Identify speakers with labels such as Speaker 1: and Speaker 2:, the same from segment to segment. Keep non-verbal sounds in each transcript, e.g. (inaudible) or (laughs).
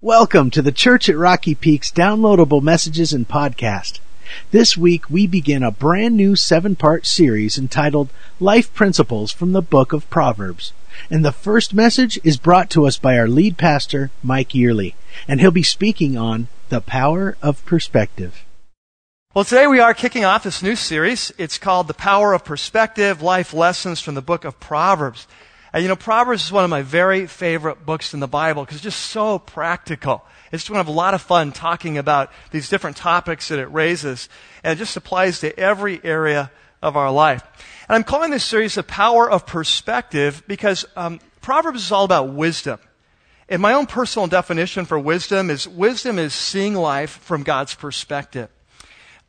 Speaker 1: Welcome to the Church at Rocky Peaks downloadable messages and podcast. This week we begin a brand new seven part series entitled Life Principles from the Book of Proverbs. And the first message is brought to us by our lead pastor, Mike Yearley, and he'll be speaking on the power of perspective.
Speaker 2: Well, today we are kicking off this new series. It's called The Power of Perspective Life Lessons from the Book of Proverbs. And you know, Proverbs is one of my very favorite books in the Bible because it's just so practical. It's just one of a lot of fun talking about these different topics that it raises, and it just applies to every area of our life. And I'm calling this series The Power of Perspective because um, Proverbs is all about wisdom. And my own personal definition for wisdom is wisdom is seeing life from God's perspective.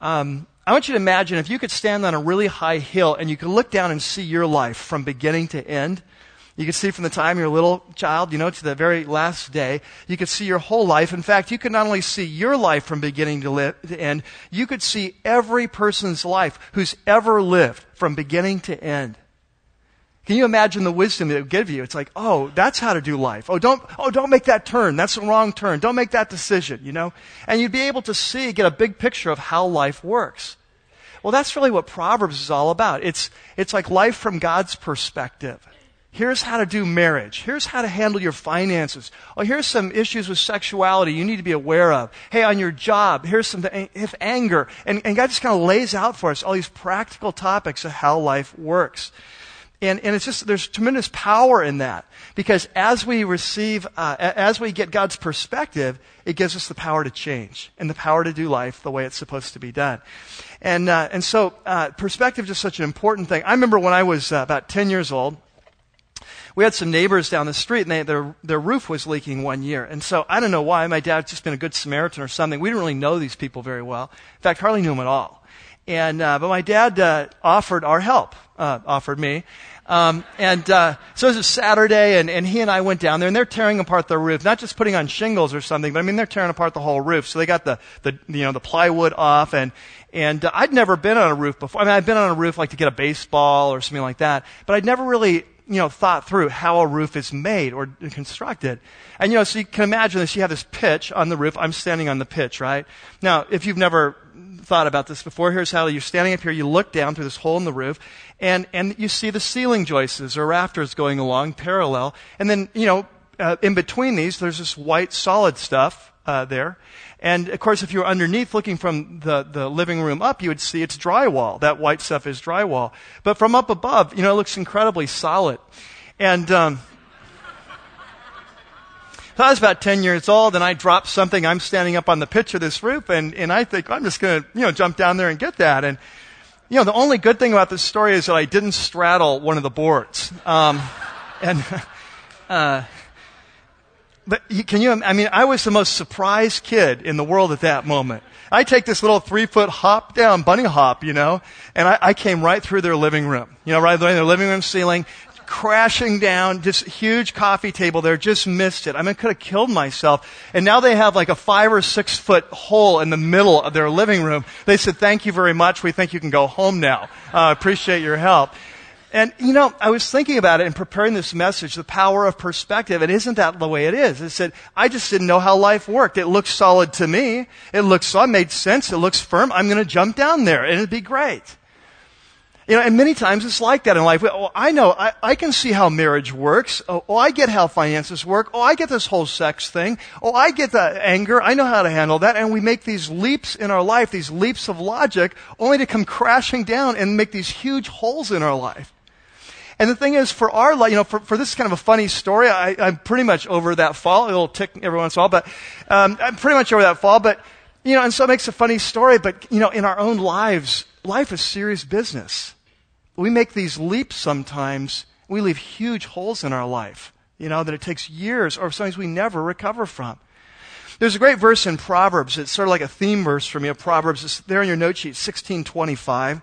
Speaker 2: Um, I want you to imagine if you could stand on a really high hill and you could look down and see your life from beginning to end. You can see from the time you're a little child, you know, to the very last day. You could see your whole life. In fact, you could not only see your life from beginning to, li- to end, you could see every person's life who's ever lived from beginning to end. Can you imagine the wisdom that it would give you? It's like, oh, that's how to do life. Oh, don't, oh, don't make that turn. That's the wrong turn. Don't make that decision, you know? And you'd be able to see, get a big picture of how life works. Well, that's really what Proverbs is all about. It's, it's like life from God's perspective. Here's how to do marriage. Here's how to handle your finances. Oh, here's some issues with sexuality you need to be aware of. Hey, on your job, here's some if anger. And, and God just kind of lays out for us all these practical topics of how life works. And, and it's just, there's tremendous power in that. Because as we receive, uh, as we get God's perspective, it gives us the power to change and the power to do life the way it's supposed to be done. And, uh, and so, uh, perspective is just such an important thing. I remember when I was uh, about 10 years old, we had some neighbors down the street and they, their, their roof was leaking one year. And so I don't know why. My dad's just been a good Samaritan or something. We didn't really know these people very well. In fact, hardly knew them at all. And, uh, but my dad uh, offered our help, uh, offered me. Um, and uh, so it was a Saturday, and, and he and I went down there, and they're tearing apart the roof, not just putting on shingles or something, but I mean they're tearing apart the whole roof. So they got the, the you know the plywood off, and and uh, I'd never been on a roof before. I mean I'd been on a roof like to get a baseball or something like that, but I'd never really you know, thought through how a roof is made or constructed. And, you know, so you can imagine this. You have this pitch on the roof. I'm standing on the pitch, right? Now, if you've never thought about this before, here's how you're standing up here. You look down through this hole in the roof and, and you see the ceiling joists or rafters going along parallel. And then, you know, uh, in between these, there's this white solid stuff uh, there. And of course, if you were underneath looking from the, the living room up, you would see it's drywall. That white stuff is drywall. But from up above, you know, it looks incredibly solid. And, um, (laughs) so I was about 10 years old and I dropped something. I'm standing up on the pitch of this roof and, and I think I'm just going to, you know, jump down there and get that. And, you know, the only good thing about this story is that I didn't straddle one of the boards. Um, and, (laughs) uh, but can you, I mean, I was the most surprised kid in the world at that moment. I take this little three foot hop down, bunny hop, you know, and I, I came right through their living room, you know, right through their living room ceiling, crashing down, this huge coffee table there, just missed it. I mean, could have killed myself. And now they have like a five or six foot hole in the middle of their living room. They said, thank you very much. We think you can go home now. Uh, appreciate your help. And, you know, I was thinking about it and preparing this message, the power of perspective. And isn't that the way it is? It said, I just didn't know how life worked. It looks solid to me. It looks so, it made sense. It looks firm. I'm going to jump down there and it'd be great. You know, and many times it's like that in life. Oh, I know, I, I can see how marriage works. Oh, oh, I get how finances work. Oh, I get this whole sex thing. Oh, I get the anger. I know how to handle that. And we make these leaps in our life, these leaps of logic, only to come crashing down and make these huge holes in our life. And the thing is, for our life, you know, for, for this kind of a funny story, I, am pretty much over that fall. It'll tick every once in a while, but um, I'm pretty much over that fall. But, you know, and so it makes a funny story. But, you know, in our own lives, life is serious business. We make these leaps sometimes. We leave huge holes in our life, you know, that it takes years or sometimes we never recover from. There's a great verse in Proverbs. It's sort of like a theme verse for me of Proverbs. It's there in your note sheet, 1625.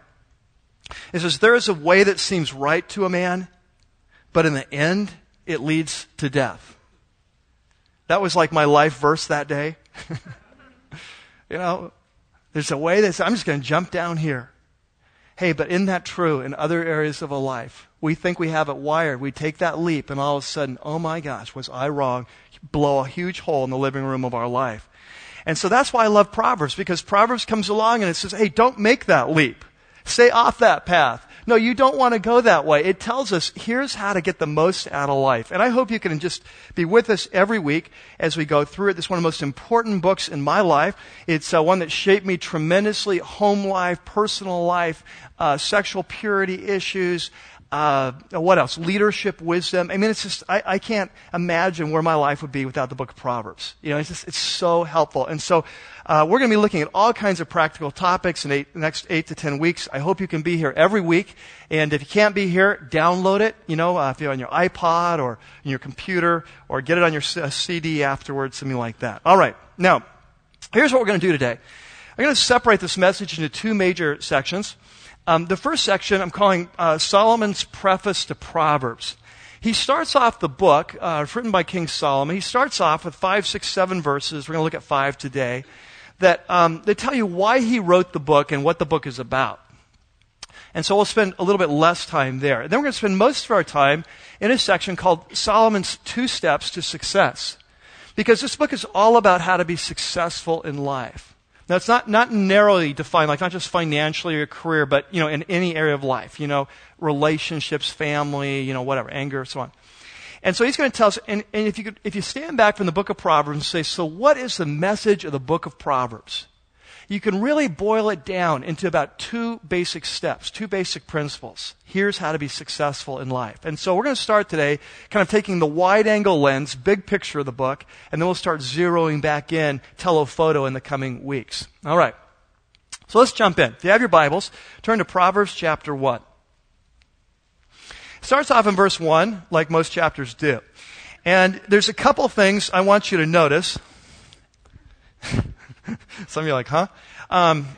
Speaker 2: It says, There is a way that seems right to a man, but in the end, it leads to death. That was like my life verse that day. (laughs) you know, there's a way that I'm just going to jump down here. Hey, but isn't that true in other areas of a life? We think we have it wired. We take that leap, and all of a sudden, oh my gosh, was I wrong? blow a huge hole in the living room of our life. And so that's why I love Proverbs, because Proverbs comes along and it says, hey, don't make that leap. Stay off that path. No, you don't want to go that way. It tells us here's how to get the most out of life. And I hope you can just be with us every week as we go through it. This is one of the most important books in my life. It's uh, one that shaped me tremendously. Home life, personal life, uh, sexual purity issues, uh, what else? Leadership, wisdom. I mean, it's just, I, I, can't imagine where my life would be without the book of Proverbs. You know, it's just, it's so helpful. And so, uh, we're going to be looking at all kinds of practical topics in the next eight to ten weeks. I hope you can be here every week. And if you can't be here, download it, you know, uh, if you're on your iPod or your computer or get it on your CD afterwards, something like that. All right. Now, here's what we're going to do today. I'm going to separate this message into two major sections. Um, the first section I'm calling uh, Solomon's Preface to Proverbs. He starts off the book, uh, written by King Solomon. He starts off with five, six, seven verses. We're going to look at five today that um, they tell you why he wrote the book and what the book is about. And so we'll spend a little bit less time there. And then we're going to spend most of our time in a section called Solomon's Two Steps to Success. Because this book is all about how to be successful in life. Now, it's not, not narrowly defined, like not just financially or career, but, you know, in any area of life, you know, relationships, family, you know, whatever, anger, so on. And so he's going to tell us, and, and if, you could, if you stand back from the book of Proverbs and say, so what is the message of the book of Proverbs? you can really boil it down into about two basic steps, two basic principles. Here's how to be successful in life. And so we're going to start today kind of taking the wide angle lens, big picture of the book, and then we'll start zeroing back in telephoto in the coming weeks. All right. So let's jump in. If you have your Bibles, turn to Proverbs chapter 1. Starts off in verse 1, like most chapters do. And there's a couple things I want you to notice. (laughs) Some of you are like, huh? Um,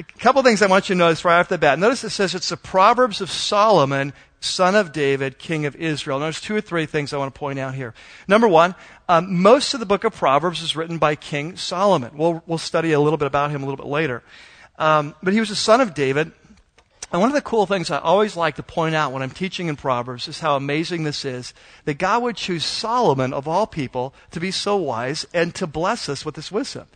Speaker 2: a couple things I want you to notice right off the bat. Notice it says it's the Proverbs of Solomon, son of David, king of Israel. Notice two or three things I want to point out here. Number one, um, most of the book of Proverbs is written by King Solomon. We'll, we'll study a little bit about him a little bit later. Um, but he was a son of David. And one of the cool things I always like to point out when I'm teaching in Proverbs is how amazing this is that God would choose Solomon, of all people, to be so wise and to bless us with this wisdom.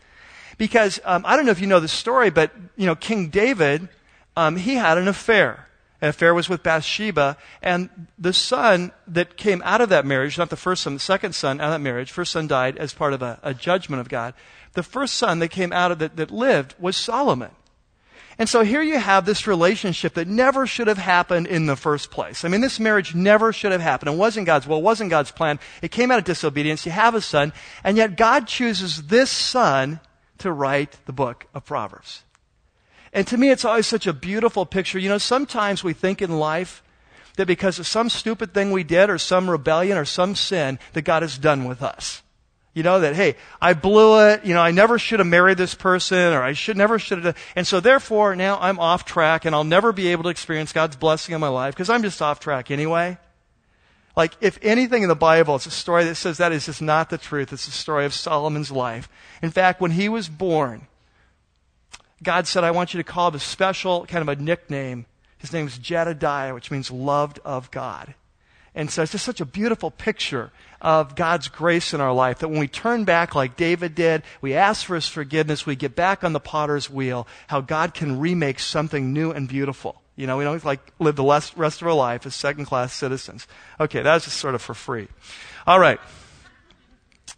Speaker 2: Because um, I don't know if you know the story, but you know King David, um, he had an affair. An affair was with Bathsheba, and the son that came out of that marriage, not the first son, the second son out of that marriage, first son died as part of a, a judgment of God. The first son that came out of that, that lived was Solomon. And so here you have this relationship that never should have happened in the first place. I mean, this marriage never should have happened. It wasn't God's will, it wasn't God's plan. It came out of disobedience. You have a son, and yet God chooses this son to write the book of Proverbs. And to me, it's always such a beautiful picture. You know, sometimes we think in life that because of some stupid thing we did or some rebellion or some sin, that God is done with us. You know, that, hey, I blew it. You know, I never should have married this person or I should never should have. And so therefore now I'm off track and I'll never be able to experience God's blessing in my life because I'm just off track anyway. Like, if anything in the Bible, it's a story that says that is just not the truth. It's the story of Solomon's life. In fact, when he was born, God said, I want you to call him a special kind of a nickname. His name is Jedidiah, which means loved of God. And so it's just such a beautiful picture of God's grace in our life that when we turn back like David did, we ask for his forgiveness, we get back on the potter's wheel, how God can remake something new and beautiful. You know, we don't like live the rest of our life as second class citizens. Okay, that's just sort of for free. All right.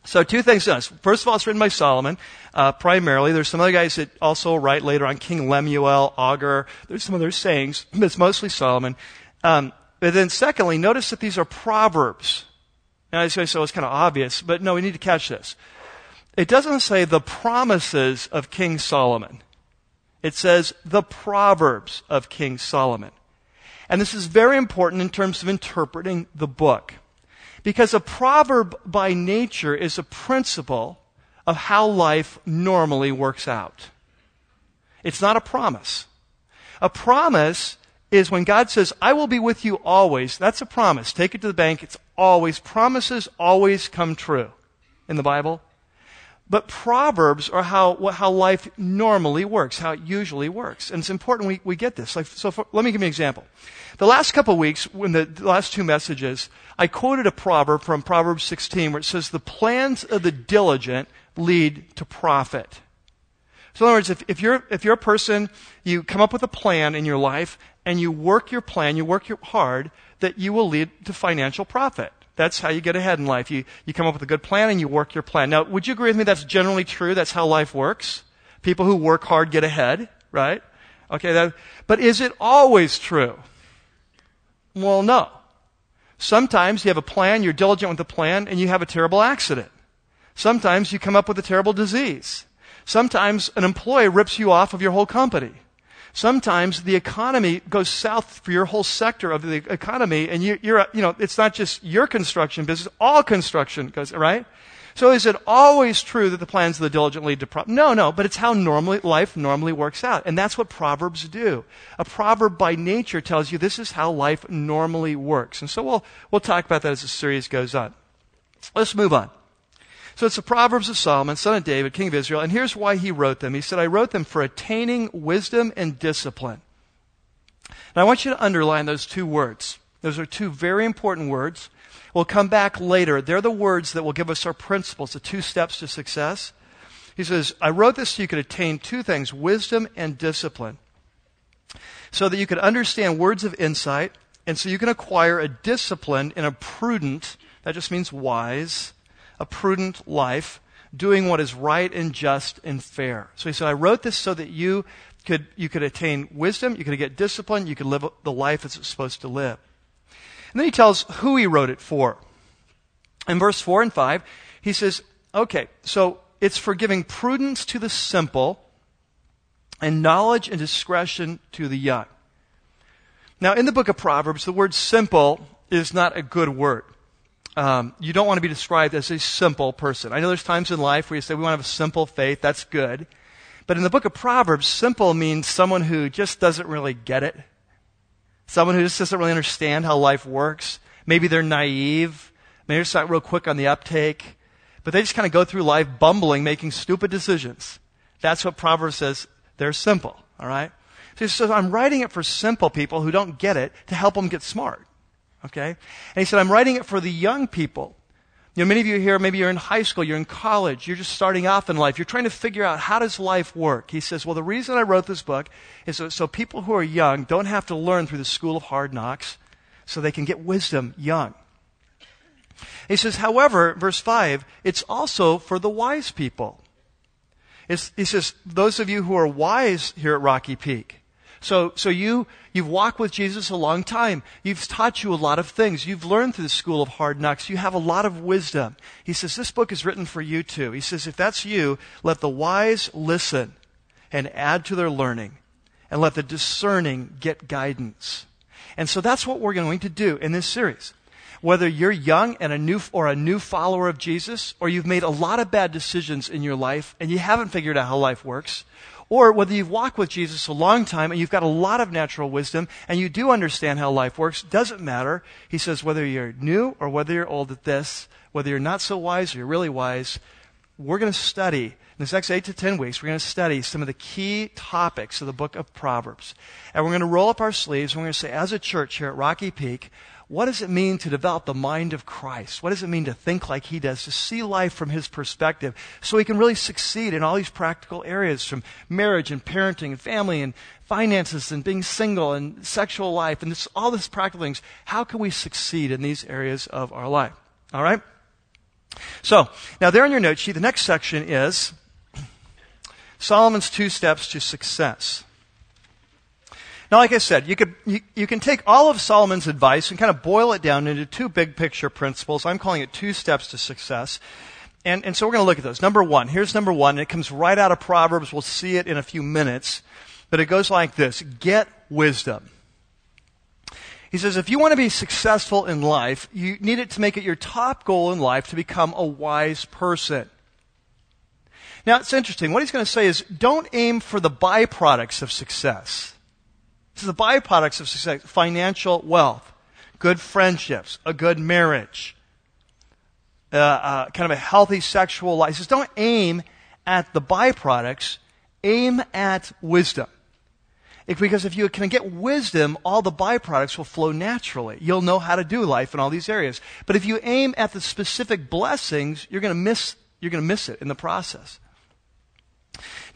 Speaker 2: So two things done. First of all, it's written by Solomon, uh, primarily. There's some other guys that also write later on, King Lemuel, Agur. There's some other sayings, but it's mostly Solomon. Um, but then secondly, notice that these are proverbs. Now, I say so it's kind of obvious, but no, we need to catch this. It doesn't say the promises of King Solomon. It says the proverbs of King Solomon. And this is very important in terms of interpreting the book. Because a proverb by nature is a principle of how life normally works out. It's not a promise. A promise is when God says, I will be with you always. That's a promise. Take it to the bank. It's always, promises always come true in the Bible. But Proverbs are how, how life normally works, how it usually works. And it's important we, we get this. Like, so for, let me give you an example. The last couple of weeks, when the, the last two messages, I quoted a proverb from Proverbs 16 where it says, the plans of the diligent lead to profit. So in other words, if, if, you're, if you're a person, you come up with a plan in your life and you work your plan, you work your hard, that you will lead to financial profit. That's how you get ahead in life. You, you come up with a good plan and you work your plan. Now, would you agree with me that's generally true? That's how life works? People who work hard get ahead, right? Okay, that, but is it always true? Well, no. Sometimes you have a plan, you're diligent with the plan, and you have a terrible accident. Sometimes you come up with a terrible disease. Sometimes an employee rips you off of your whole company. Sometimes the economy goes south for your whole sector of the economy, and you, are you know, it's not just your construction business, all construction goes, right? So is it always true that the plans of the diligent lead to? No, no, but it's how normally, life normally works out. And that's what Proverbs do. A proverb by nature tells you this is how life normally works. And so we'll, we'll talk about that as the series goes on. Let's move on. So it's the Proverbs of Solomon, son of David, king of Israel, and here's why he wrote them. He said, I wrote them for attaining wisdom and discipline. And I want you to underline those two words. Those are two very important words. We'll come back later. They're the words that will give us our principles, the two steps to success. He says, I wrote this so you could attain two things wisdom and discipline. So that you could understand words of insight, and so you can acquire a discipline in a prudent, that just means wise, a prudent life, doing what is right and just and fair. So he said, I wrote this so that you could, you could attain wisdom, you could get discipline, you could live the life it's supposed to live. And then he tells who he wrote it for. In verse 4 and 5, he says, okay, so it's for giving prudence to the simple and knowledge and discretion to the young. Now, in the book of Proverbs, the word simple is not a good word. Um, you don't want to be described as a simple person. I know there's times in life where you say we want to have a simple faith. That's good. But in the book of Proverbs, simple means someone who just doesn't really get it. Someone who just doesn't really understand how life works. Maybe they're naive. Maybe they're not real quick on the uptake. But they just kind of go through life bumbling, making stupid decisions. That's what Proverbs says. They're simple. All right? So I'm writing it for simple people who don't get it to help them get smart. Okay? And he said, I'm writing it for the young people. You know, many of you here, maybe you're in high school, you're in college, you're just starting off in life. You're trying to figure out how does life work. He says, well, the reason I wrote this book is so, so people who are young don't have to learn through the school of hard knocks, so they can get wisdom young. He says, however, verse 5, it's also for the wise people. It's, he says, those of you who are wise here at Rocky Peak, so, so you, you've walked with Jesus a long time. You've taught you a lot of things. You've learned through the school of hard knocks. You have a lot of wisdom. He says, this book is written for you too. He says, if that's you, let the wise listen and add to their learning and let the discerning get guidance. And so that's what we're going to do in this series. Whether you're young and a new, or a new follower of Jesus, or you've made a lot of bad decisions in your life and you haven't figured out how life works, or whether you've walked with Jesus a long time and you've got a lot of natural wisdom and you do understand how life works, doesn't matter. He says whether you're new or whether you're old at this, whether you're not so wise or you're really wise, we're going to study in this next eight to ten weeks, we're going to study some of the key topics of the book of Proverbs. And we're going to roll up our sleeves and we're going to say, as a church here at Rocky Peak, what does it mean to develop the mind of Christ? What does it mean to think like he does, to see life from his perspective, so he can really succeed in all these practical areas from marriage and parenting and family and finances and being single and sexual life and this, all these practical things? How can we succeed in these areas of our life? All right? So, now there on your note sheet, the next section is Solomon's two steps to success. Now, like I said, you, could, you, you, can take all of Solomon's advice and kind of boil it down into two big picture principles. I'm calling it two steps to success. And, and so we're going to look at those. Number one, here's number one. It comes right out of Proverbs. We'll see it in a few minutes. But it goes like this Get wisdom. He says, if you want to be successful in life, you need it to make it your top goal in life to become a wise person. Now, it's interesting. What he's going to say is don't aim for the byproducts of success. Is the byproducts of success financial wealth, good friendships, a good marriage, uh, uh, kind of a healthy sexual life. Says, don't aim at the byproducts, aim at wisdom. If, because if you can get wisdom, all the byproducts will flow naturally. You'll know how to do life in all these areas. But if you aim at the specific blessings, you're going to miss, you're going to miss it in the process.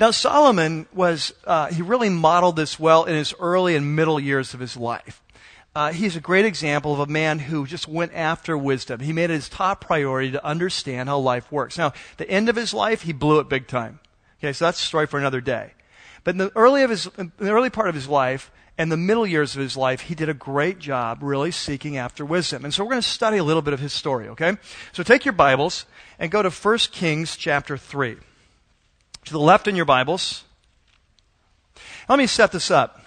Speaker 2: Now, Solomon was, uh, he really modeled this well in his early and middle years of his life. Uh, he's a great example of a man who just went after wisdom. He made it his top priority to understand how life works. Now, the end of his life, he blew it big time. Okay, so that's a story for another day. But in the early, of his, the early part of his life and the middle years of his life, he did a great job really seeking after wisdom. And so we're going to study a little bit of his story, okay? So take your Bibles and go to 1 Kings chapter 3. To the left in your Bibles. Let me set this up.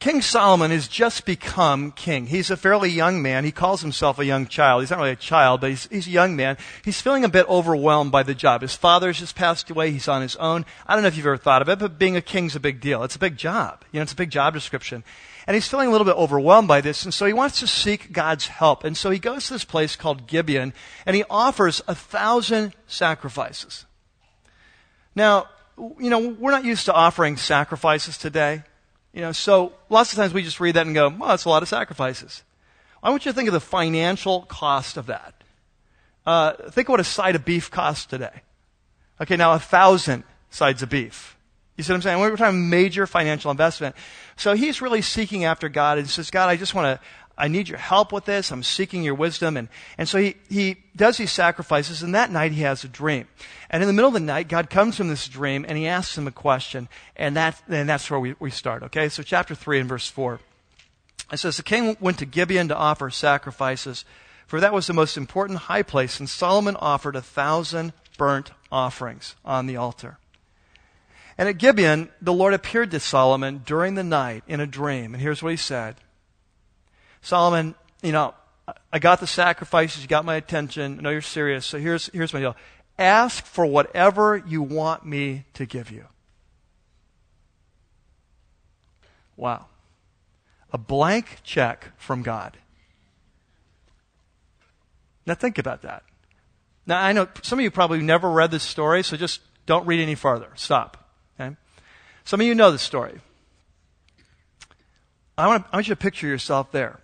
Speaker 2: King Solomon has just become king. He's a fairly young man. He calls himself a young child. He's not really a child, but he's, he's a young man. He's feeling a bit overwhelmed by the job. His father's just passed away. He's on his own. I don't know if you've ever thought of it, but being a king's a big deal. It's a big job. You know, it's a big job description. And he's feeling a little bit overwhelmed by this, and so he wants to seek God's help. And so he goes to this place called Gibeon, and he offers a thousand sacrifices. Now, you know, we're not used to offering sacrifices today. You know, so lots of times we just read that and go, well, that's a lot of sacrifices. I want you to think of the financial cost of that. Uh, think of what a side of beef costs today. Okay, now a thousand sides of beef. You see what I'm saying? We're talking major financial investment. So he's really seeking after God and says, God, I just want to, I need your help with this. I'm seeking your wisdom. And, and so he, he does these sacrifices, and that night he has a dream. And in the middle of the night, God comes from this dream and he asks him a question, and, that, and that's where we, we start, okay? So, chapter 3 and verse 4. It says, The king went to Gibeon to offer sacrifices, for that was the most important high place, and Solomon offered a thousand burnt offerings on the altar. And at Gibeon, the Lord appeared to Solomon during the night in a dream, and here's what he said Solomon, you know, I got the sacrifices, you got my attention. I know you're serious. So here's, here's my deal. Ask for whatever you want me to give you. Wow. A blank check from God. Now think about that. Now I know some of you probably never read this story, so just don't read any farther. Stop. Okay? Some of you know this story. I want, I want you to picture yourself there.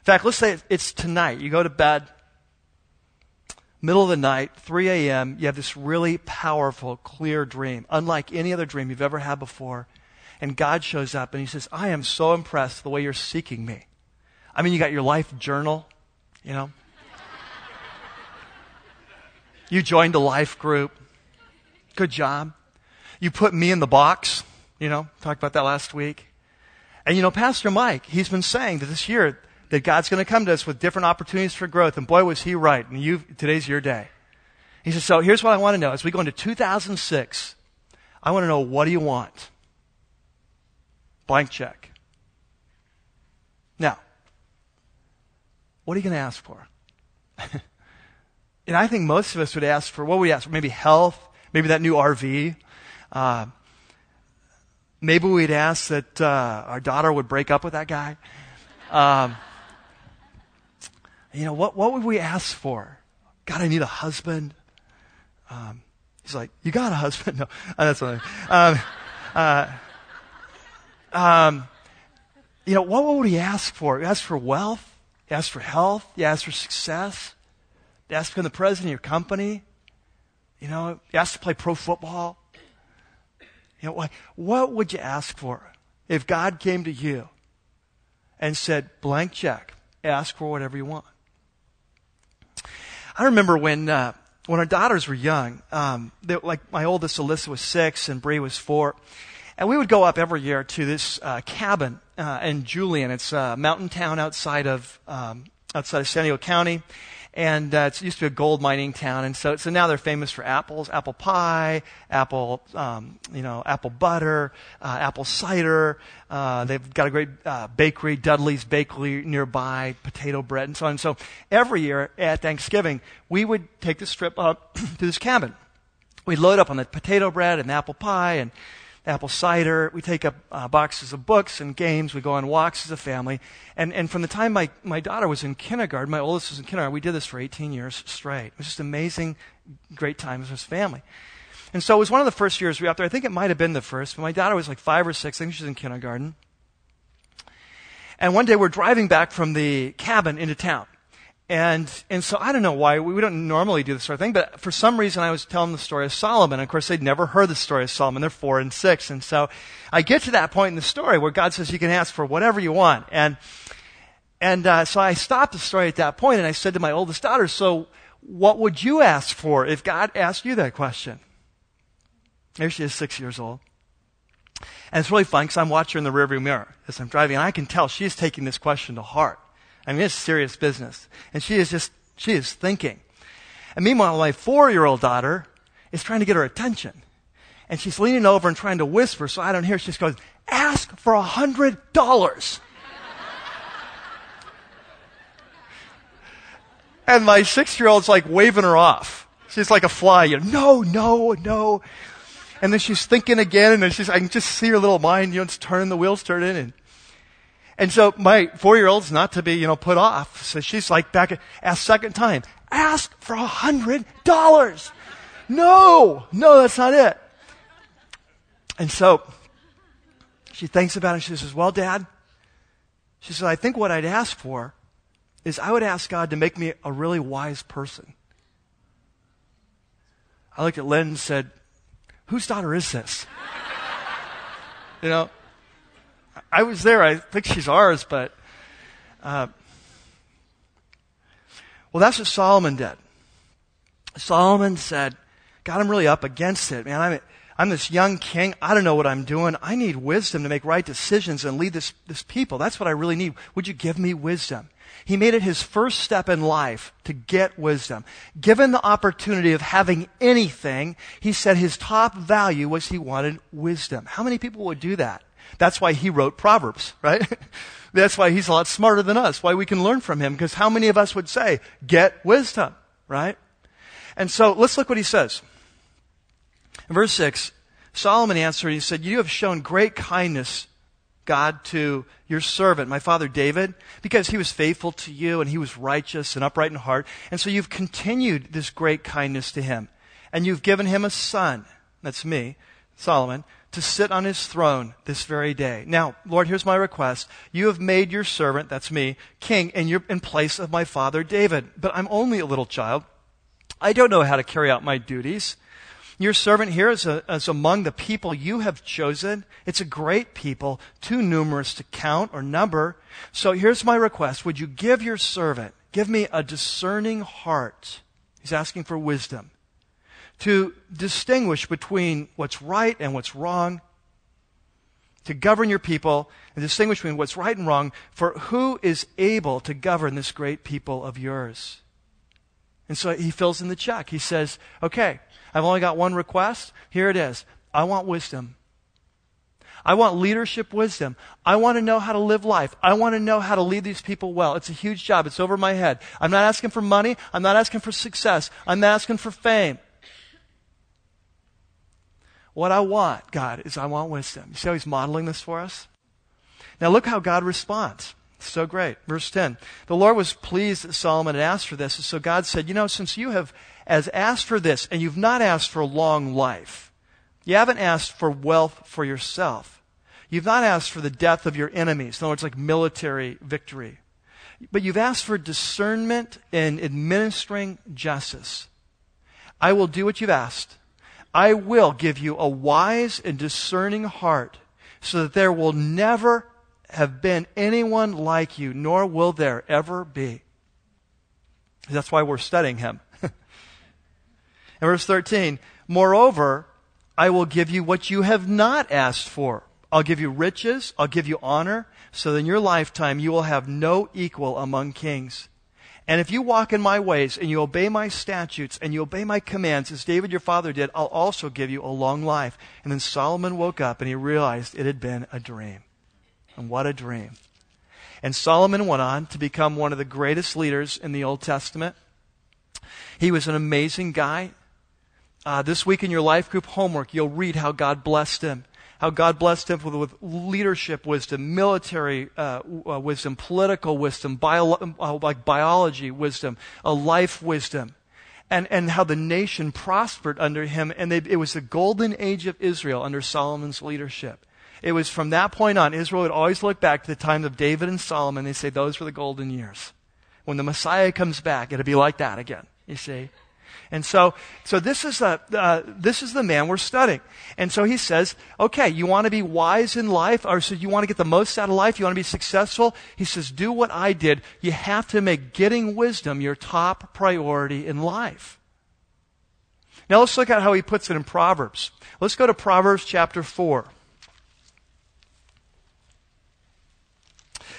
Speaker 2: In fact, let's say it's tonight. You go to bed, middle of the night, 3 a.m., you have this really powerful, clear dream, unlike any other dream you've ever had before. And God shows up and He says, I am so impressed the way you're seeking me. I mean, you got your life journal, you know. (laughs) you joined a life group. Good job. You put me in the box, you know, talked about that last week. And you know, Pastor Mike, he's been saying that this year that God's going to come to us with different opportunities for growth. And boy, was he right. And you, today's your day. He says, so here's what I want to know. As we go into 2006, I want to know what do you want? Blank check. Now, what are you going to ask for? (laughs) and I think most of us would ask for, what would we ask for? Maybe health, maybe that new RV. Uh, maybe we'd ask that uh, our daughter would break up with that guy. Um, you know, what, what would we ask for? God, I need a husband. Um, he's like, You got a husband? (laughs) No, that's what I, um, uh, um, you know, what would he ask for? He ask for wealth. He ask for health. He ask for success. He ask to become the president of your company. You know, he ask to play pro football. You know, what, what would you ask for if God came to you and said, blank check, ask for whatever you want? I remember when uh, when our daughters were young. Um, they, like my oldest Alyssa was six and Bree was four, and we would go up every year to this uh, cabin uh, in Julian. It's a mountain town outside of um, outside of San Diego County, and uh, it used to be a gold mining town, and so so now they're famous for apples, apple pie, apple um, you know apple butter, uh, apple cider. Uh, they've got a great uh, bakery, Dudley's Bakery nearby, potato bread, and so on. So every year at Thanksgiving, we would take this trip up (clears throat) to this cabin. We'd load up on the potato bread and the apple pie and apple cider. We take up uh, boxes of books and games. We go on walks as a family. And, and from the time my, my daughter was in kindergarten, my oldest was in kindergarten, we did this for 18 years straight. It was just amazing, great times as a family. And so it was one of the first years we were out there. I think it might have been the first, but my daughter was like five or six. I think she was in kindergarten. And one day we're driving back from the cabin into town. And, and so I don't know why, we, we don't normally do this sort of thing, but for some reason I was telling the story of Solomon. Of course, they'd never heard the story of Solomon. They're four and six. And so I get to that point in the story where God says you can ask for whatever you want. And, and uh, so I stopped the story at that point and I said to my oldest daughter, so what would you ask for if God asked you that question? There she is, six years old. And it's really fun because I'm watching her in the rearview mirror as I'm driving, and I can tell she's taking this question to heart. I mean, it's serious business. And she is just, she is thinking. And meanwhile, my four year old daughter is trying to get her attention. And she's leaning over and trying to whisper so I don't hear. She just goes, ask for a hundred dollars. (laughs) and my six year old's like waving her off. She's like a fly. You know, no, no, no. And then she's thinking again, and then she's, I can just see her little mind, you know, it's turning, the wheels turning, and and so my four-year-old's not to be, you know, put off. So she's like back at a second time. Ask for a hundred dollars. No, no, that's not it. And so she thinks about it. She says, well, dad, she says, I think what I'd ask for is I would ask God to make me a really wise person. I looked at Lynn and said, whose daughter is this? (laughs) you know, I was there. I think she's ours, but. Uh, well, that's what Solomon did. Solomon said, God, I'm really up against it, man. I'm, I'm this young king. I don't know what I'm doing. I need wisdom to make right decisions and lead this, this people. That's what I really need. Would you give me wisdom? He made it his first step in life to get wisdom. Given the opportunity of having anything, he said his top value was he wanted wisdom. How many people would do that? That's why he wrote Proverbs, right? (laughs) That's why he's a lot smarter than us, why we can learn from him, because how many of us would say, get wisdom, right? And so let's look what he says. In verse 6, Solomon answered, he said, You have shown great kindness, God, to your servant, my father David, because he was faithful to you and he was righteous and upright in heart. And so you've continued this great kindness to him. And you've given him a son, that's me, Solomon, to sit on his throne this very day. Now, Lord, here's my request. You have made your servant, that's me, king in, your, in place of my father David. But I'm only a little child. I don't know how to carry out my duties. Your servant here is, a, is among the people you have chosen. It's a great people, too numerous to count or number. So here's my request. Would you give your servant, give me a discerning heart? He's asking for wisdom to distinguish between what's right and what's wrong, to govern your people and distinguish between what's right and wrong, for who is able to govern this great people of yours? And so he fills in the check. He says, okay, I've only got one request. Here it is. I want wisdom. I want leadership wisdom. I want to know how to live life. I want to know how to lead these people well. It's a huge job. It's over my head. I'm not asking for money. I'm not asking for success. I'm not asking for fame. What I want, God, is I want wisdom. You see how he's modeling this for us? Now look how God responds. So great. Verse 10. The Lord was pleased that Solomon had asked for this. And so God said, You know, since you have as asked for this, and you've not asked for long life, you haven't asked for wealth for yourself. You've not asked for the death of your enemies. In other words, like military victory. But you've asked for discernment in administering justice. I will do what you've asked. I will give you a wise and discerning heart so that there will never have been anyone like you, nor will there ever be. That's why we're studying him. (laughs) in verse 13, moreover, I will give you what you have not asked for. I'll give you riches, I'll give you honor, so that in your lifetime you will have no equal among kings. And if you walk in my ways and you obey my statutes and you obey my commands as David your father did, I'll also give you a long life. And then Solomon woke up and he realized it had been a dream. And what a dream. And Solomon went on to become one of the greatest leaders in the Old Testament. He was an amazing guy. Uh, this week in your life group homework, you'll read how God blessed him how God blessed him with, with leadership wisdom, military uh, uh, wisdom, political wisdom, bio, uh, like biology wisdom, a life wisdom. And, and how the nation prospered under him. And they, it was the golden age of Israel under Solomon's leadership. It was from that point on, Israel would always look back to the time of David and Solomon. They say those were the golden years. When the Messiah comes back, it'll be like that again, you see. And so, so this is the, uh, this is the man we're studying. And so he says, okay, you want to be wise in life, or so you want to get the most out of life, you want to be successful. He says, do what I did. You have to make getting wisdom your top priority in life. Now let's look at how he puts it in Proverbs. Let's go to Proverbs chapter 4.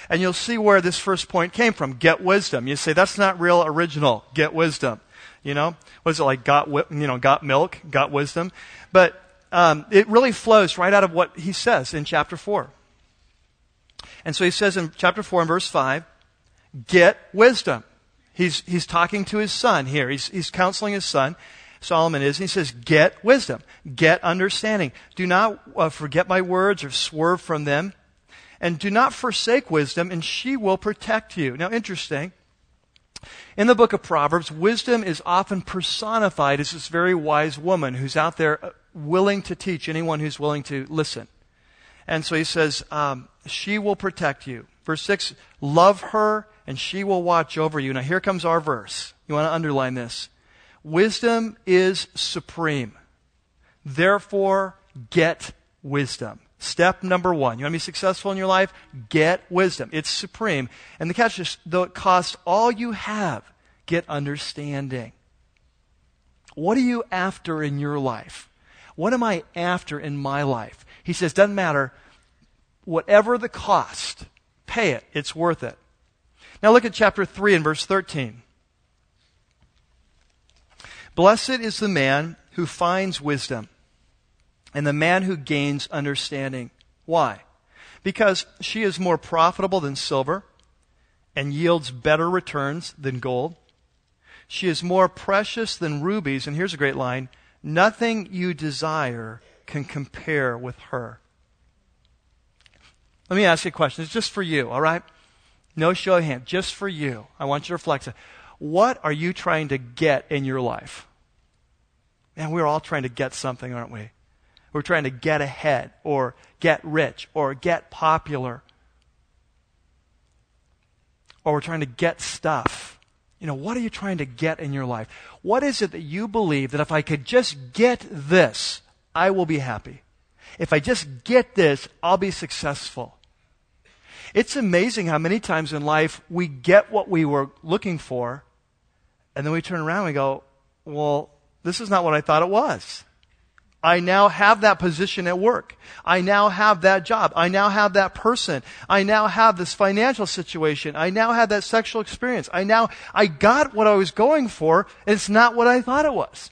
Speaker 2: And you'll see where this first point came from. Get wisdom. You say, that's not real original. Get wisdom. You know, what is it like? Got you know, got milk, got wisdom, but um, it really flows right out of what he says in chapter four. And so he says in chapter four and verse five, get wisdom. He's he's talking to his son here. He's he's counseling his son. Solomon is. And he says, Get wisdom, get understanding. Do not uh, forget my words or swerve from them. And do not forsake wisdom, and she will protect you. Now, interesting. In the book of Proverbs, wisdom is often personified as this very wise woman who's out there uh, willing to teach anyone who's willing to listen. And so he says, um, She will protect you. Verse 6 Love her, and she will watch over you. Now, here comes our verse. You want to underline this. Wisdom is supreme. Therefore, get wisdom. Step number one. You want to be successful in your life? Get wisdom. It's supreme. And the catch is, though it costs all you have, get understanding. What are you after in your life? What am I after in my life? He says, doesn't matter. Whatever the cost, pay it. It's worth it. Now look at chapter 3 and verse 13. Blessed is the man who finds wisdom and the man who gains understanding. Why? Because she is more profitable than silver and yields better returns than gold. She is more precious than rubies. And here's a great line nothing you desire can compare with her. Let me ask you a question. It's just for you, all right? No show of hand, just for you. I want you to reflect. What are you trying to get in your life? Man, we're all trying to get something, aren't we? We're trying to get ahead or get rich or get popular. Or we're trying to get stuff. You know, what are you trying to get in your life? What is it that you believe that if I could just get this, I will be happy? If I just get this, I'll be successful. It's amazing how many times in life we get what we were looking for, and then we turn around and we go, well, this is not what I thought it was. I now have that position at work. I now have that job. I now have that person. I now have this financial situation. I now have that sexual experience. I now, I got what I was going for, and it's not what I thought it was.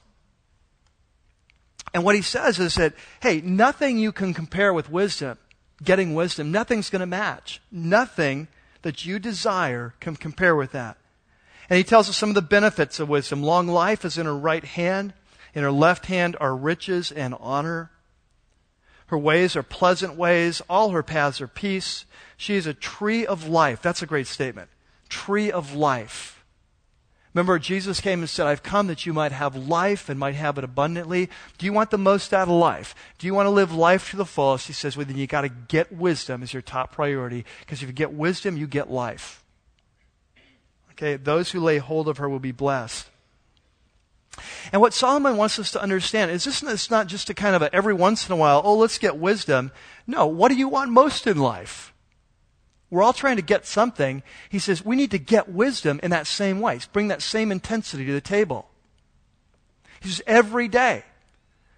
Speaker 2: And what he says is that, hey, nothing you can compare with wisdom, getting wisdom, nothing's going to match. Nothing that you desire can compare with that. And he tells us some of the benefits of wisdom. Long life is in her right hand. In her left hand are riches and honor. Her ways are pleasant ways. All her paths are peace. She is a tree of life. That's a great statement. Tree of life. Remember, Jesus came and said, I've come that you might have life and might have it abundantly. Do you want the most out of life? Do you want to live life to the fullest? He says, well, then you got to get wisdom as your top priority. Because if you get wisdom, you get life. Okay, those who lay hold of her will be blessed. And what Solomon wants us to understand is this it's not just a kind of a every once in a while, oh, let's get wisdom. No, what do you want most in life? We're all trying to get something. He says we need to get wisdom in that same way. Bring that same intensity to the table. He says every day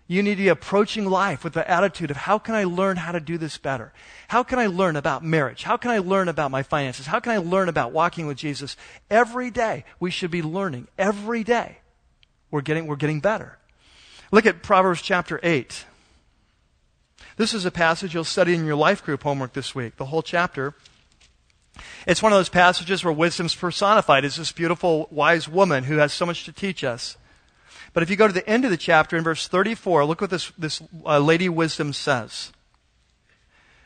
Speaker 2: you need to be approaching life with the attitude of how can I learn how to do this better? How can I learn about marriage? How can I learn about my finances? How can I learn about walking with Jesus? Every day we should be learning. Every day we're getting, we're getting better. Look at Proverbs chapter 8. This is a passage you'll study in your life group homework this week, the whole chapter. It's one of those passages where wisdom's personified as this beautiful, wise woman who has so much to teach us. But if you go to the end of the chapter in verse 34, look what this, this uh, Lady Wisdom says.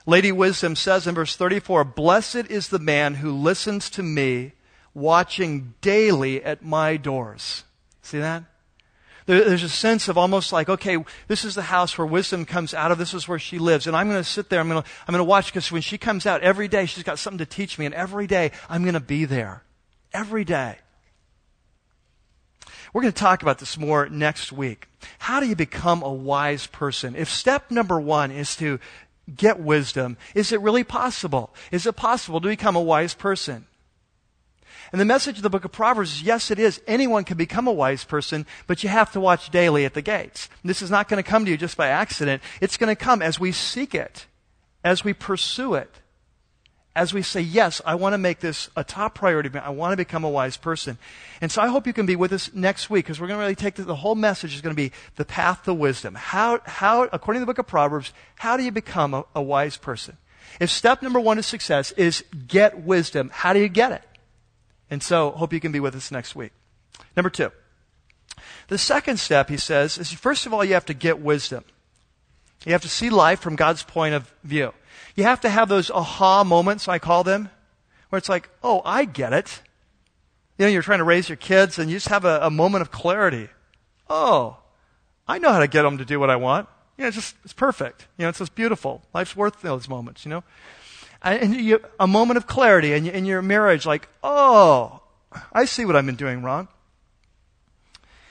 Speaker 2: Lady Wisdom says in verse 34 Blessed is the man who listens to me, watching daily at my doors. See that? There's a sense of almost like, okay, this is the house where wisdom comes out of. This is where she lives. And I'm going to sit there. I'm going to, I'm going to watch because when she comes out every day, she's got something to teach me. And every day, I'm going to be there. Every day. We're going to talk about this more next week. How do you become a wise person? If step number one is to get wisdom, is it really possible? Is it possible to become a wise person? And the message of the book of Proverbs is yes, it is. Anyone can become a wise person, but you have to watch daily at the gates. This is not going to come to you just by accident. It's going to come as we seek it, as we pursue it, as we say, yes, I want to make this a top priority. I want to become a wise person. And so I hope you can be with us next week because we're going to really take the, the whole message is going to be the path to wisdom. How, how, according to the book of Proverbs, how do you become a, a wise person? If step number one to success is get wisdom, how do you get it? And so, hope you can be with us next week. Number two. The second step, he says, is first of all, you have to get wisdom. You have to see life from God's point of view. You have to have those aha moments, I call them, where it's like, oh, I get it. You know, you're trying to raise your kids and you just have a, a moment of clarity. Oh, I know how to get them to do what I want. You know, it's just, it's perfect. You know, it's just beautiful. Life's worth those moments, you know? And you, a moment of clarity in, in your marriage, like, oh, I see what I've been doing wrong.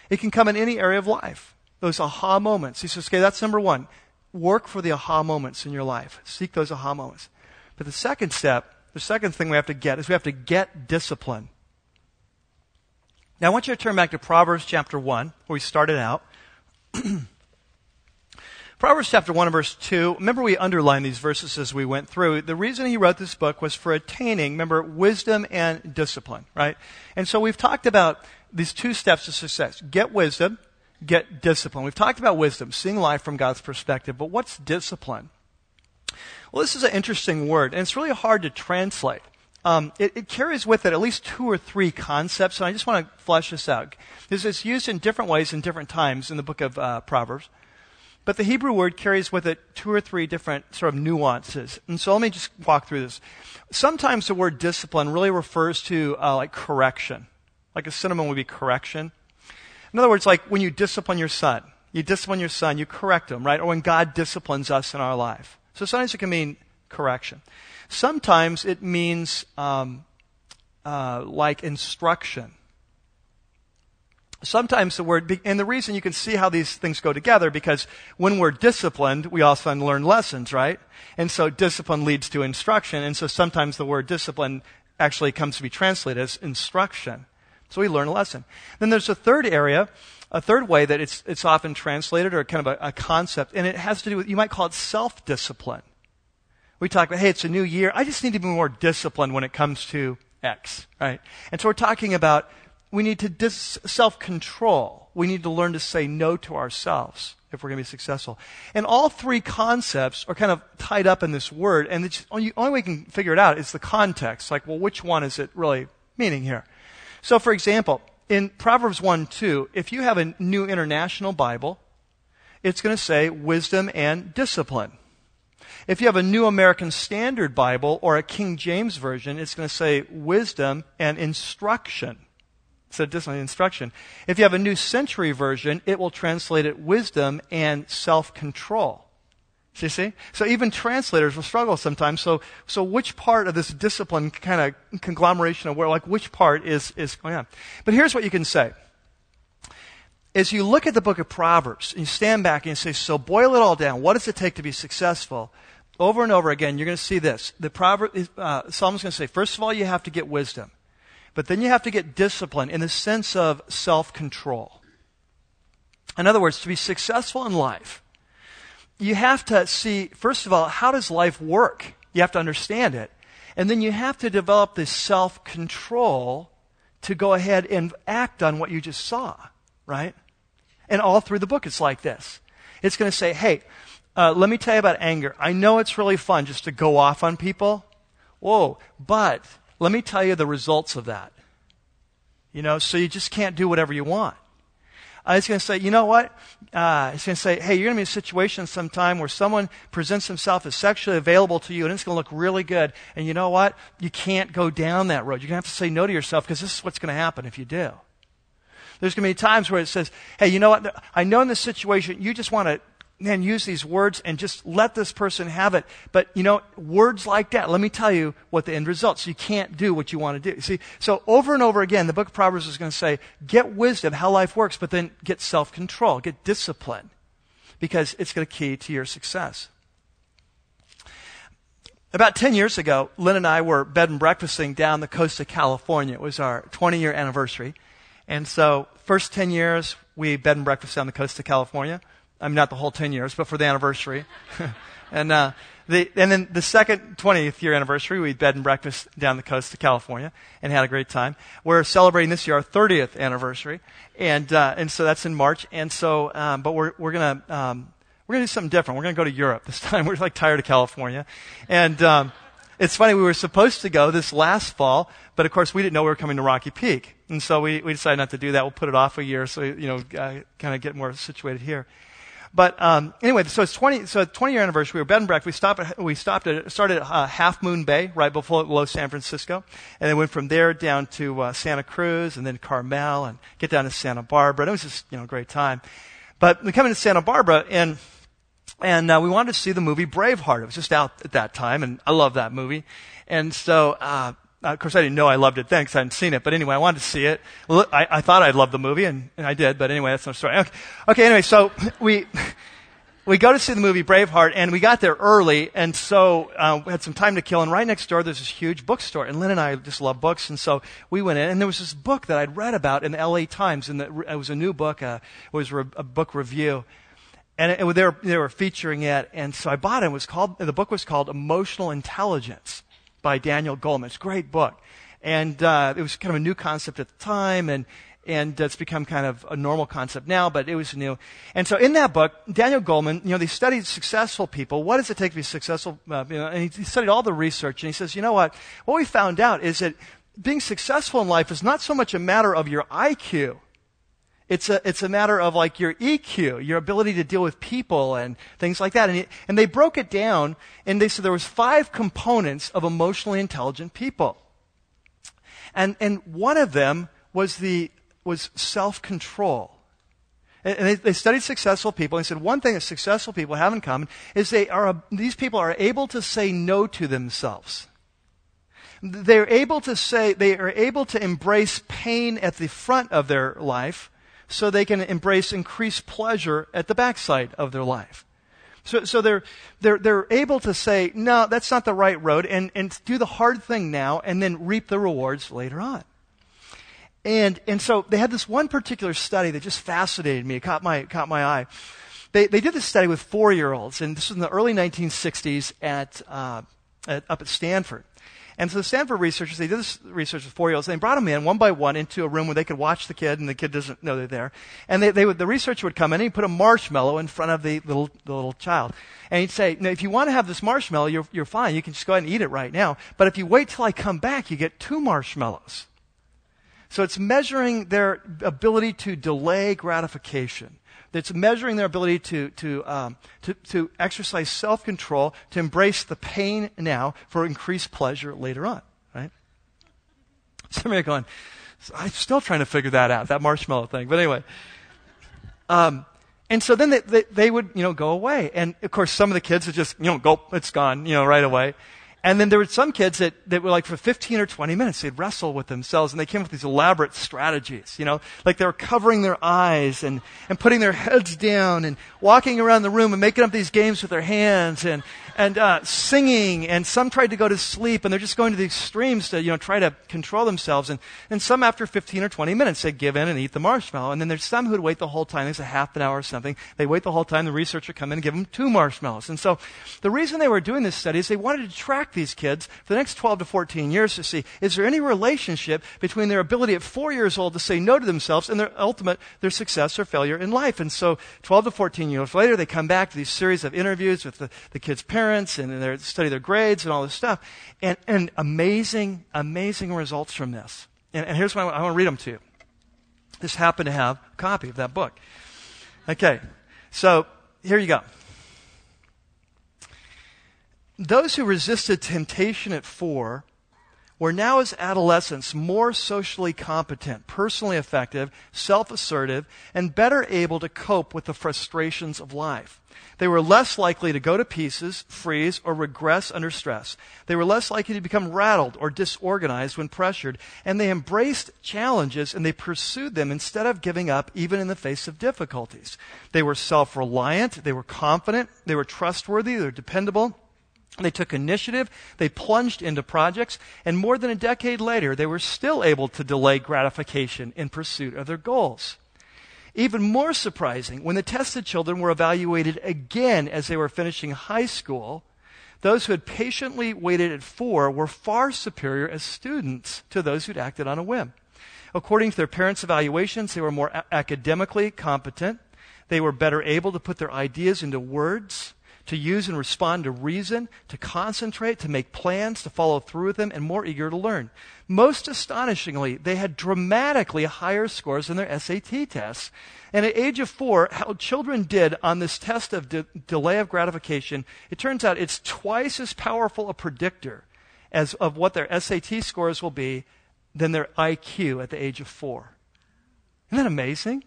Speaker 2: It can come in any area of life. Those aha moments. He says, okay, that's number one. Work for the aha moments in your life. Seek those aha moments. But the second step, the second thing we have to get is we have to get discipline. Now I want you to turn back to Proverbs chapter 1, where we started out. (clears throat) Proverbs chapter 1 and verse 2. Remember, we underlined these verses as we went through. The reason he wrote this book was for attaining, remember, wisdom and discipline, right? And so we've talked about these two steps to success get wisdom, get discipline. We've talked about wisdom, seeing life from God's perspective, but what's discipline? Well, this is an interesting word, and it's really hard to translate. Um, it, it, carries with it at least two or three concepts, and I just want to flesh this out. This is used in different ways in different times in the book of uh, Proverbs. But the Hebrew word carries with it two or three different sort of nuances. And so let me just walk through this. Sometimes the word discipline really refers to uh, like correction. Like a synonym would be correction. In other words, like when you discipline your son, you discipline your son, you correct him, right? Or when God disciplines us in our life. So sometimes it can mean correction. Sometimes it means um, uh, like instruction sometimes the word, and the reason you can see how these things go together, because when we're disciplined, we also learn lessons, right? And so discipline leads to instruction, and so sometimes the word discipline actually comes to be translated as instruction. So we learn a lesson. Then there's a third area, a third way that it's, it's often translated, or kind of a, a concept, and it has to do with, you might call it self-discipline. We talk about, hey, it's a new year. I just need to be more disciplined when it comes to X, right? And so we're talking about we need to dis- self control. We need to learn to say no to ourselves if we're going to be successful. And all three concepts are kind of tied up in this word, and the only, only way we can figure it out is the context. Like, well, which one is it really meaning here? So, for example, in Proverbs 1 2, if you have a New International Bible, it's going to say wisdom and discipline. If you have a New American Standard Bible or a King James Version, it's going to say wisdom and instruction instead of discipline instruction. If you have a New Century Version, it will translate it wisdom and self control. See, see? So even translators will struggle sometimes. So, so which part of this discipline kind of conglomeration of where, like, which part is, is going on? But here's what you can say. As you look at the book of Proverbs, and you stand back and you say, so boil it all down. What does it take to be successful? Over and over again, you're going to see this. The proverb, uh, Psalm is going to say, first of all, you have to get wisdom. But then you have to get discipline in the sense of self control. In other words, to be successful in life, you have to see, first of all, how does life work? You have to understand it. And then you have to develop this self control to go ahead and act on what you just saw, right? And all through the book, it's like this. It's going to say, hey, uh, let me tell you about anger. I know it's really fun just to go off on people. Whoa, but let me tell you the results of that. You know, so you just can't do whatever you want. Uh, it's going to say, you know what? Uh, it's going to say, hey, you're going to be in a situation sometime where someone presents himself as sexually available to you, and it's going to look really good. And you know what? You can't go down that road. You're going to have to say no to yourself because this is what's going to happen if you do. There's going to be times where it says, hey, you know what? I know in this situation you just want to man, use these words and just let this person have it. But, you know, words like that, let me tell you what the end results. You can't do what you want to do. See, so over and over again, the book of Proverbs is going to say, get wisdom, how life works, but then get self control, get discipline, because it's going to key to your success. About 10 years ago, Lynn and I were bed and breakfasting down the coast of California. It was our 20 year anniversary. And so, first 10 years, we bed and breakfast down the coast of California. I mean, not the whole 10 years, but for the anniversary. (laughs) and, uh, the, and then the second 20th year anniversary, we bed and breakfast down the coast of California and had a great time. We're celebrating this year our 30th anniversary. And, uh, and so that's in March. And so, um, but we're, we're going to, um, we're to do something different. We're going to go to Europe this (laughs) time. We're like tired of California. And, um, it's funny, we were supposed to go this last fall, but of course we didn't know we were coming to Rocky Peak. And so we, we decided not to do that. We'll put it off a year so, you know, uh, kind of get more situated here. But um, anyway, so it's 20, so 20 year anniversary. We were bed and breakfast. We stopped at, we stopped at, started at uh, Half Moon Bay, right before below San Francisco. And then went from there down to uh, Santa Cruz and then Carmel and get down to Santa Barbara. And it was just, you know, a great time. But we come into Santa Barbara and and uh, we wanted to see the movie Braveheart. It was just out at that time, and I love that movie. And so uh, uh, of course, I didn't know I loved it then because I hadn't seen it. But anyway, I wanted to see it. I, I thought I'd love the movie, and, and I did. But anyway, that's no story. Okay, okay anyway, so (laughs) we (laughs) we go to see the movie Braveheart, and we got there early, and so uh, we had some time to kill. And right next door, there's this huge bookstore, and Lynn and I just love books, and so we went in, and there was this book that I'd read about in the L.A. Times, and it was a new book. Uh, it was a book review, and it, they, were, they were featuring it, and so I bought it. it was called the book was called Emotional Intelligence by Daniel Goleman. It's a great book. And uh, it was kind of a new concept at the time, and, and it's become kind of a normal concept now, but it was new. And so in that book, Daniel Goleman, you know, they studied successful people. What does it take to be successful? Uh, you know, and he studied all the research, and he says, you know what? What we found out is that being successful in life is not so much a matter of your IQ it's a, it's a matter of like your EQ, your ability to deal with people and things like that. And, it, and they broke it down and they said there was five components of emotionally intelligent people. And, and one of them was the, was self-control. And they, they studied successful people and said one thing that successful people have in common is they are, these people are able to say no to themselves. They're able to say, they are able to embrace pain at the front of their life so they can embrace increased pleasure at the backside of their life. So, so they're, they're, they're able to say, no, that's not the right road, and, and do the hard thing now, and then reap the rewards later on. And, and so they had this one particular study that just fascinated me. It caught my, caught my eye. They, they did this study with four year olds, and this was in the early 1960s at, uh, at, up at Stanford. And so the Stanford researchers, they did this research with four-year-olds. They brought them in one by one into a room where they could watch the kid, and the kid doesn't know they're there. And they, they would, the researcher would come in and he'd put a marshmallow in front of the little, the little child. And he'd say, No, if you want to have this marshmallow, you're, you're fine. You can just go ahead and eat it right now. But if you wait till I come back, you get two marshmallows. So it's measuring their ability to delay gratification. It's measuring their ability to, to, um, to, to exercise self control, to embrace the pain now for increased pleasure later on, right? (laughs) Some of you are going, I'm still trying to figure that out, that marshmallow thing. But anyway. Um, and so then they, they, they, would, you know, go away. And of course, some of the kids would just, you know, go, it's gone, you know, right away. And then there were some kids that, that were like for 15 or 20 minutes, they'd wrestle with themselves and they came up with these elaborate strategies, you know, like they were covering their eyes and, and putting their heads down and walking around the room and making up these games with their hands and, and uh, singing, and some tried to go to sleep, and they're just going to the extremes to you know try to control themselves. And, and some after 15 or 20 minutes they give in and eat the marshmallow. And then there's some who'd wait the whole time. There's a half an hour or something. They wait the whole time. The researcher come in and give them two marshmallows. And so the reason they were doing this study is they wanted to track these kids for the next 12 to 14 years to see is there any relationship between their ability at four years old to say no to themselves and their ultimate their success or failure in life. And so 12 to 14 years later, they come back to these series of interviews with the, the kids' parents parents and they study their grades and all this stuff. And, and amazing, amazing results from this. And, and here's what I, I want to read them to you. Just happen to have a copy of that book. Okay, so here you go. Those who resisted temptation at four were now, as adolescents, more socially competent, personally effective, self assertive, and better able to cope with the frustrations of life. They were less likely to go to pieces, freeze, or regress under stress. They were less likely to become rattled or disorganized when pressured, and they embraced challenges and they pursued them instead of giving up even in the face of difficulties. They were self reliant, they were confident, they were trustworthy, they were dependable. They took initiative, they plunged into projects, and more than a decade later, they were still able to delay gratification in pursuit of their goals. Even more surprising, when the tested children were evaluated again as they were finishing high school, those who had patiently waited at four were far superior as students to those who'd acted on a whim. According to their parents' evaluations, they were more a- academically competent. They were better able to put their ideas into words to use and respond to reason, to concentrate, to make plans, to follow through with them, and more eager to learn. Most astonishingly, they had dramatically higher scores in their SAT tests. And at age of four, how children did on this test of de- delay of gratification, it turns out it's twice as powerful a predictor as of what their SAT scores will be than their IQ at the age of four. Isn't that amazing?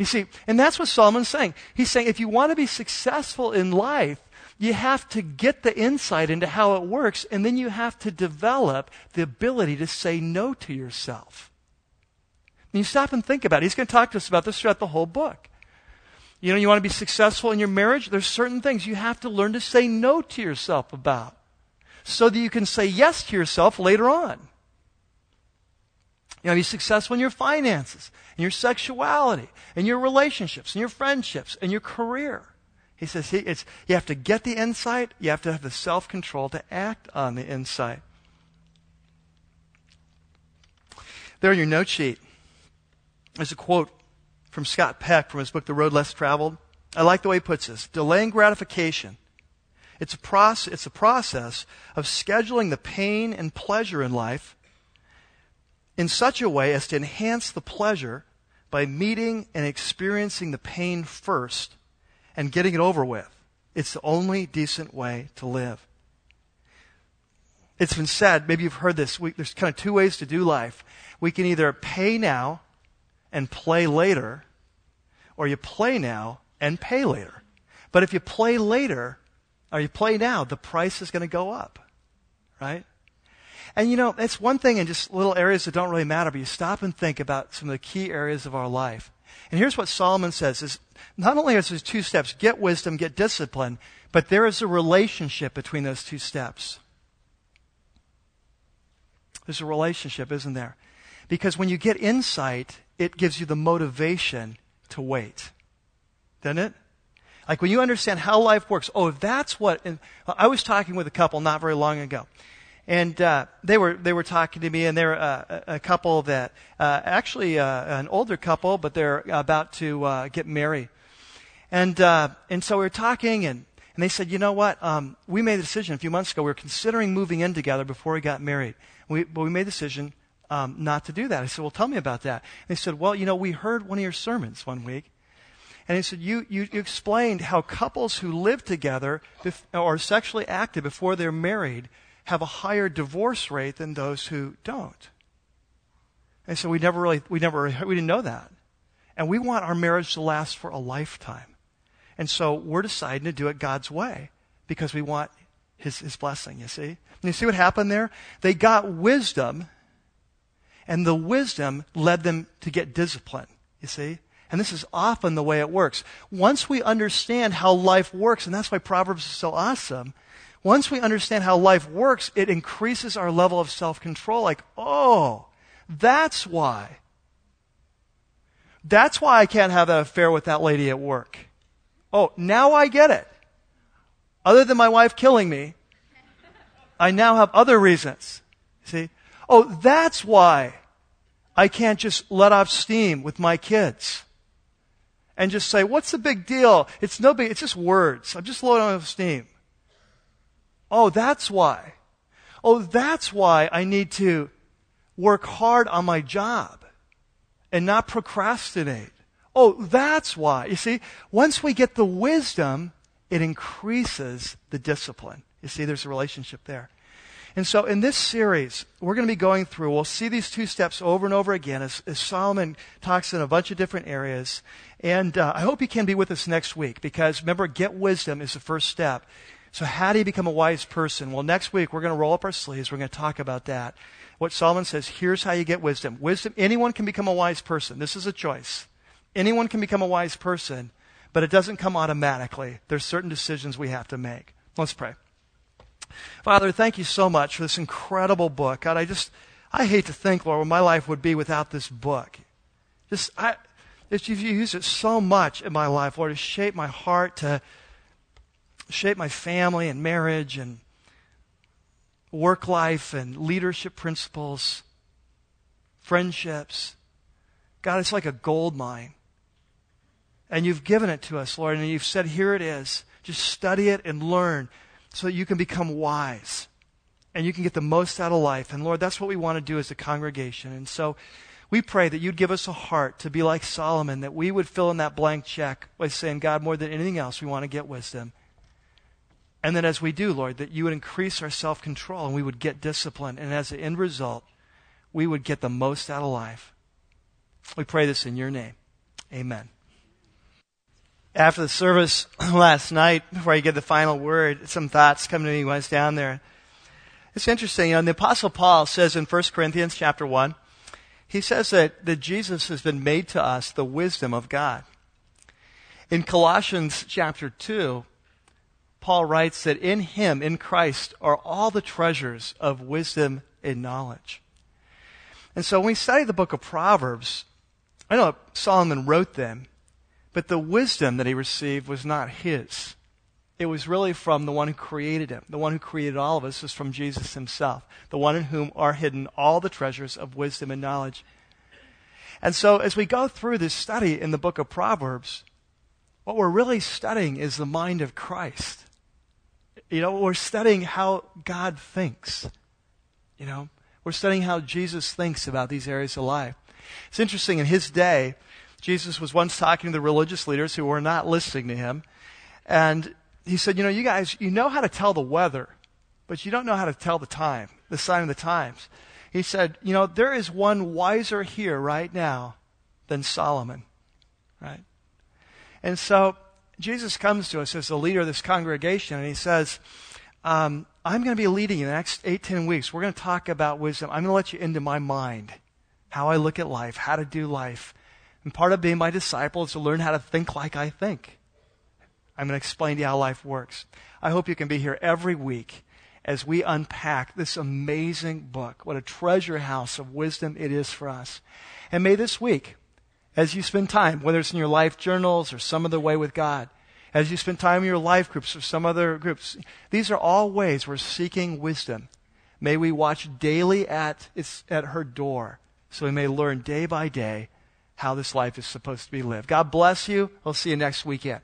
Speaker 2: You see, and that's what Solomon's saying. He's saying if you want to be successful in life, you have to get the insight into how it works, and then you have to develop the ability to say no to yourself. And you stop and think about it. He's going to talk to us about this throughout the whole book. You know, you want to be successful in your marriage? There's certain things you have to learn to say no to yourself about so that you can say yes to yourself later on. You know, be successful in your finances, in your sexuality, in your relationships, in your friendships, in your career. He says he, it's, you have to get the insight, you have to have the self control to act on the insight. There in your note sheet, there's a quote from Scott Peck from his book, The Road Less Traveled. I like the way he puts this delaying gratification. It's a, process, it's a process of scheduling the pain and pleasure in life in such a way as to enhance the pleasure by meeting and experiencing the pain first and getting it over with. It's the only decent way to live. It's been said, maybe you've heard this, we, there's kind of two ways to do life. We can either pay now and play later, or you play now and pay later. But if you play later, or you play now, the price is going to go up, right? And you know, it's one thing in just little areas that don't really matter, but you stop and think about some of the key areas of our life. And here's what Solomon says is not only is there two steps, get wisdom, get discipline, but there is a relationship between those two steps. There's a relationship, isn't there? Because when you get insight, it gives you the motivation to wait. Doesn't it? Like when you understand how life works, oh, that's what. I was talking with a couple not very long ago and uh, they were they were talking to me, and they're uh, a couple that uh, actually uh, an older couple, but they're about to uh, get married, and uh, and so we were talking, and and they said, you know what, um, we made a decision a few months ago. We were considering moving in together before we got married, we, but we made a decision um, not to do that. I said, well, tell me about that. And they said, well, you know, we heard one of your sermons one week. And he said, you, you, you explained how couples who live together bef- or sexually active before they're married have a higher divorce rate than those who don't. And so we never really, we never, we didn't know that. And we want our marriage to last for a lifetime. And so we're deciding to do it God's way because we want his, his blessing, you see? And you see what happened there? They got wisdom, and the wisdom led them to get discipline, you see? And this is often the way it works. Once we understand how life works, and that's why Proverbs is so awesome, once we understand how life works, it increases our level of self control. Like, oh, that's why. That's why I can't have that affair with that lady at work. Oh, now I get it. Other than my wife killing me, I now have other reasons. See? Oh, that's why I can't just let off steam with my kids and just say, what's the big deal? It's no big, it's just words. I'm just loading off steam. Oh, that's why. Oh, that's why I need to work hard on my job and not procrastinate. Oh, that's why. You see, once we get the wisdom, it increases the discipline. You see, there's a relationship there. And so in this series, we're going to be going through, we'll see these two steps over and over again as, as Solomon talks in a bunch of different areas. And uh, I hope you can be with us next week because remember, get wisdom is the first step. So how do you become a wise person? Well, next week we're going to roll up our sleeves. We're going to talk about that. What Solomon says, here's how you get wisdom. Wisdom, anyone can become a wise person. This is a choice. Anyone can become a wise person, but it doesn't come automatically. There's certain decisions we have to make. Let's pray. Father, thank you so much for this incredible book. God, I just, I hate to think, Lord, what my life would be without this book. Just, I, you've used it so much in my life, Lord, to shape my heart, to shape my family and marriage and work life and leadership principles, friendships. God, it's like a gold mine. And you've given it to us, Lord, and you've said, here it is. Just study it and learn so that you can become wise and you can get the most out of life. And Lord, that's what we want to do as a congregation. And so we pray that you'd give us a heart to be like Solomon, that we would fill in that blank check by saying, God, more than anything else, we want to get wisdom. And that as we do, Lord, that you would increase our self control and we would get discipline. And as an end result, we would get the most out of life. We pray this in your name. Amen after the service (clears throat) last night, before I get the final word, some thoughts come to me when I was down there. It's interesting, you know, the Apostle Paul says in 1 Corinthians chapter 1, he says that, that Jesus has been made to us the wisdom of God. In Colossians chapter 2, Paul writes that in him, in Christ, are all the treasures of wisdom and knowledge. And so when we study the book of Proverbs, I know Solomon wrote them, but the wisdom that he received was not his. It was really from the one who created him. The one who created all of us is from Jesus himself, the one in whom are hidden all the treasures of wisdom and knowledge. And so, as we go through this study in the book of Proverbs, what we're really studying is the mind of Christ. You know, we're studying how God thinks. You know, we're studying how Jesus thinks about these areas of life. It's interesting, in his day, Jesus was once talking to the religious leaders who were not listening to him. And he said, You know, you guys, you know how to tell the weather, but you don't know how to tell the time, the sign of the times. He said, You know, there is one wiser here right now than Solomon, right? And so Jesus comes to us as the leader of this congregation, and he says, um, I'm going to be leading you the next eight, ten weeks. We're going to talk about wisdom. I'm going to let you into my mind, how I look at life, how to do life. And part of being my disciple is to learn how to think like I think. I'm going to explain to you how life works. I hope you can be here every week as we unpack this amazing book. What a treasure house of wisdom it is for us. And may this week, as you spend time, whether it's in your life journals or some other way with God, as you spend time in your life groups or some other groups, these are all ways we're seeking wisdom. May we watch daily at, at her door so we may learn day by day how this life is supposed to be lived. God bless you. We'll see you next weekend.